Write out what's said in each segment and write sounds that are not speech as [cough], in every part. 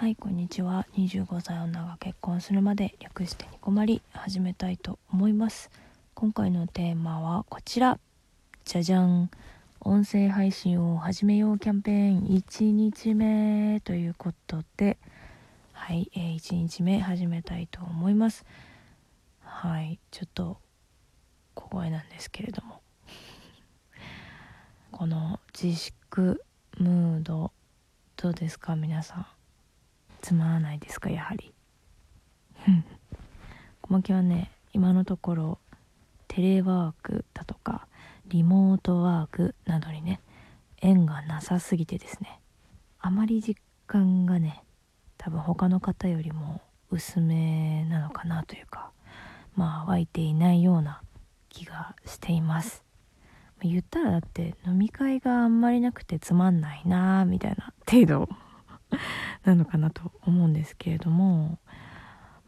はいこんにちは。25歳女が結婚するまで略してに困り始めたいと思います。今回のテーマはこちら。じゃじゃん。音声配信を始めようキャンペーン。1日目ということで。はい、えー、1日目始めたいと思います。はいちょっと小声なんですけれども。この自粛ムードどうですか？皆さん。つまらないですかやはり。[laughs] 小牧はね今のところテレワークだとかリモートワークなどにね縁がなさすぎてですね。あまり実感がね多分他の方よりも薄めなのかなというかまあ湧いていないような気がしています。言ったらだって飲み会があんまりなくてつまんないなーみたいな程度。なのかなと思うんですけれども、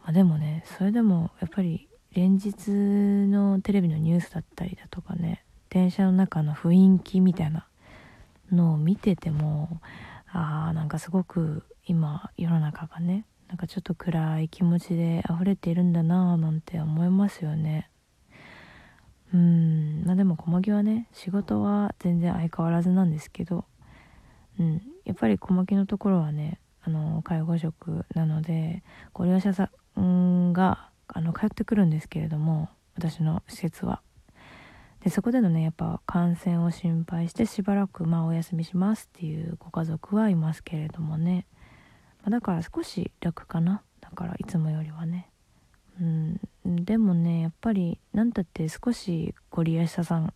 まあ、でもねそれでもやっぱり連日のテレビのニュースだったりだとかね電車の中の雰囲気みたいなのを見ててもあーなんかすごく今世の中がねなんかちょっと暗い気持ちで溢れているんだなぁなんて思いますよね。うんまあでも小麦はね仕事は全然相変わらずなんですけどうんやっぱり小牧のところはねあの介護職なのでご利用者さんがあの通ってくるんですけれども私の施設は。でそこでのねやっぱ感染を心配してしばらくまあお休みしますっていうご家族はいますけれどもね、まあ、だから少し楽かな。だからいつもよりはね。うん。でもねやっぱり何たって少しご利用者さん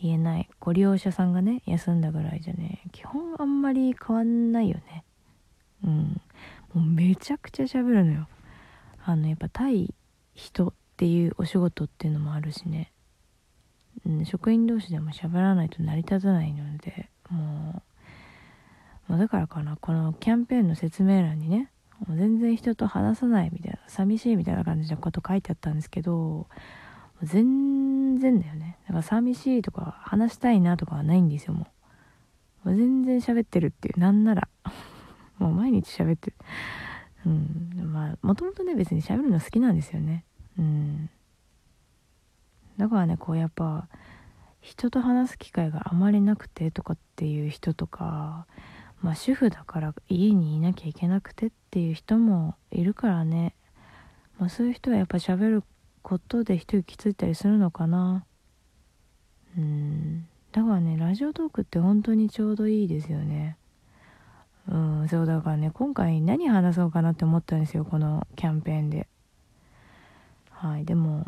言えないご利用者さんがね休んだぐらいじゃね基本あんまり変わんないよね。うん。もうめちゃくちゃ喋るのよ。あのやっぱ対人っていうお仕事っていうのもあるしね、うん、職員同士でも喋らないと成り立たないのでもう、まあ、だからかな。このキャンペーンの説明欄にねもう全然人と話さないみたいな寂しいみたいな感じのこと書いてあったんですけど全然だよね。だから寂しいとか話したいなとかはないんですよもう全然喋ってるっていうなんなら。もう毎日喋ってる。うん。まあもともとね別に喋るの好きなんですよね。うん。だからねこうやっぱ人と話す機会があまりなくてとかっていう人とかまあ主婦だから家にいなきゃいけなくてっていう人もいるからね。まあそういう人はやっぱ喋ることで一息ついたりするのかな。うん。だからねラジオトークって本当にちょうどいいですよね。うんそうだからね今回何話そうかなって思ったんですよこのキャンペーンで。はいでも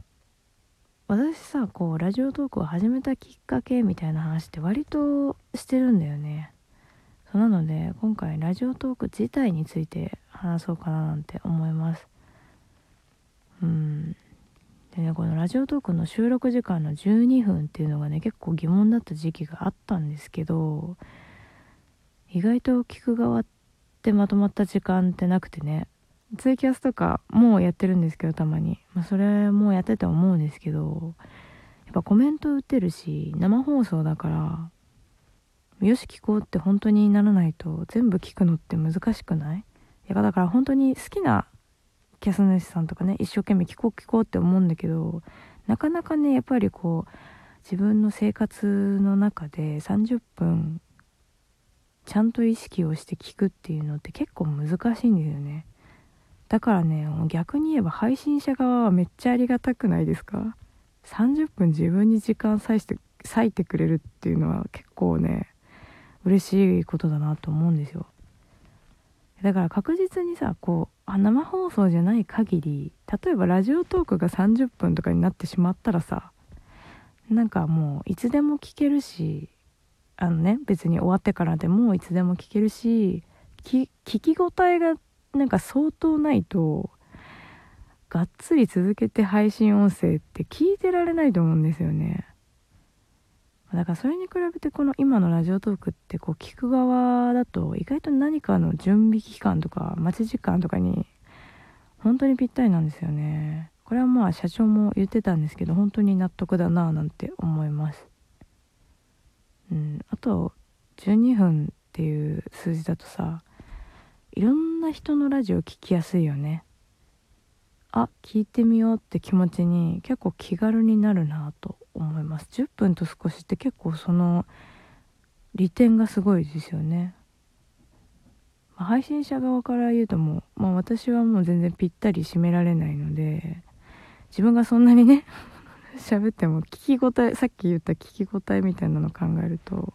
私さこうラジオトークを始めたきっかけみたいな話って割としてるんだよね。そうなので今回ラジオトーク自体について話そうかななんて思います。うん。でねこのラジオトークの収録時間の12分っていうのがね結構疑問だった時期があったんですけど意外と聞く側ってまとまった時間ってなくてね。ツイキャスとかもうやってるんですけどたまに、まあ、それもやってて思うんですけどやっぱコメント打てるし生放送だからよし聞こうって本当にならないと全部聞くのって難しくない？いやだから本当に好きなキャス主さんとかね一生懸命聞こう聞こうって思うんだけどなかなかねやっぱりこう自分の生活の中で30分ちゃんと意識をして聞くっていうのって結構難しいんですよね。だからね逆に言えば配信者側はめっちゃありがたくないですか？30分自分に時間割いて割いてくれるっていうのは結構ね嬉しいことだなと思うんですよ。だから確実にさこうあ生放送じゃない限り例えばラジオトークが30分とかになってしまったらさなんかもういつでも聞けるしあのね別に終わってからでもいつでも聞けるし聞き応えがなんか相当ないとがっつり続けて配信音声って聞いてられないと思うんですよね。だからそれに比べてこの今のラジオトークってこう聞く側だと意外と何かの準備期間とか待ち時間とかに本当にぴったりなんですよね。これはまあ社長も言ってたんですけど本当に納得だなぁなんて思います。うん。と12分っていう数字だとさいろんな人のラジオ聞きやすいよね。あ聞いてみようって気持ちに結構気軽になるなと思います。10分と少しって結構その利点がすごいですよね、まあ、配信者側から言うともう、まあ、私はもう全然ぴったり締められないので自分がそんなにね [laughs] 喋っても聞き応えさっき言った聞き応えみたいなの考えると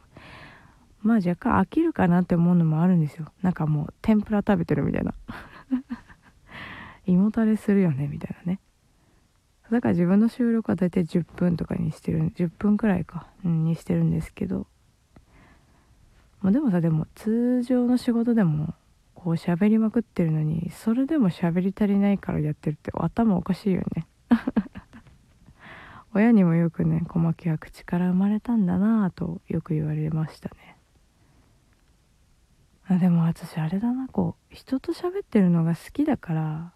まあ若干飽きるかなって思うのもあるんですよ。なんかもう天ぷら食べてるみたいな。胃もたれするよねみたいなね。だから自分の収録は大体10分とかにしてる。10分くらいか、うん、にしてるんですけど。まあでもさでも通常の仕事でもこう喋りまくってるのにそれでも喋り足りないからやってるって頭おかしいよね。親にもよくね小牧は口から生まれたんだなぁとよく言われましたね。あでも私あれだなこう人と喋ってるのが好きだから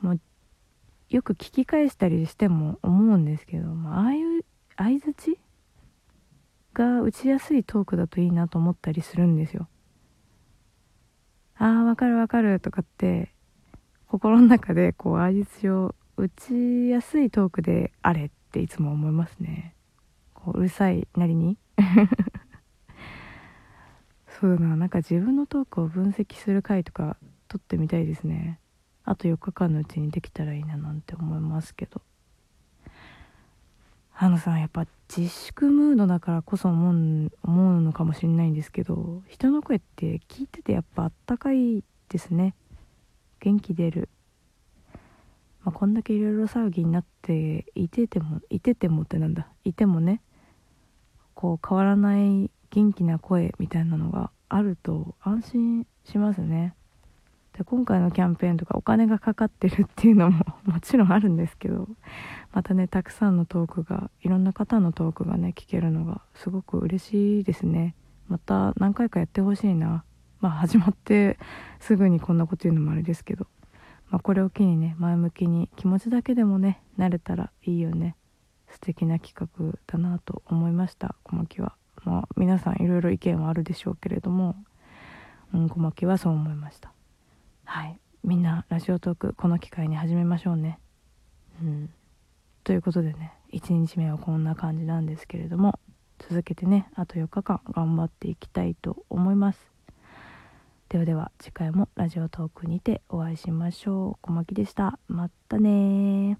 もうよく聞き返したりしても思うんですけど、まあ、あいう相づちが打ちやすいトークだといいなと思ったりするんですよ。ああわかるわかるとかって心の中でこう相づちを打ちやすいトークであれっていつも思いますね。こううるさいなりにそうだななんか自分のトークを分析する回とか撮ってみたいですね。あと4日間のうちにできたらいいななんて思いますけど。あのさやっぱ自粛ムードだからこそ思う思うのかもしれないんですけど人の声って聞いててやっぱあったかいですね。元気出る、まあ、こんだけいろいろ騒ぎになっていててもいててもってなんだ。いてもねこう変わらない元気な声みたいなのがあると安心しますね。で今回のキャンペーンとかお金がかかってるっていうのも [laughs] もちろんあるんですけどまたねたくさんのトークがいろんな方のトークがね聞けるのがすごく嬉しいですね。また何回かやってほしいな。まあ始まってすぐにこんなこと言うのもあれですけど、まあ、これを機にね前向きに気持ちだけでもね慣れたらいいよね。素敵な企画だなと思いました。小牧は。まあ皆さんいろいろ意見はあるでしょうけれども、うん、小牧はそう思いました。はい。みんなラジオトークこの機会に始めましょうね。うん。ということでね1日目はこんな感じなんですけれども続けてねあと4日間頑張っていきたいと思います。ではでは次回もラジオトークにてお会いしましょう。小牧でした。またね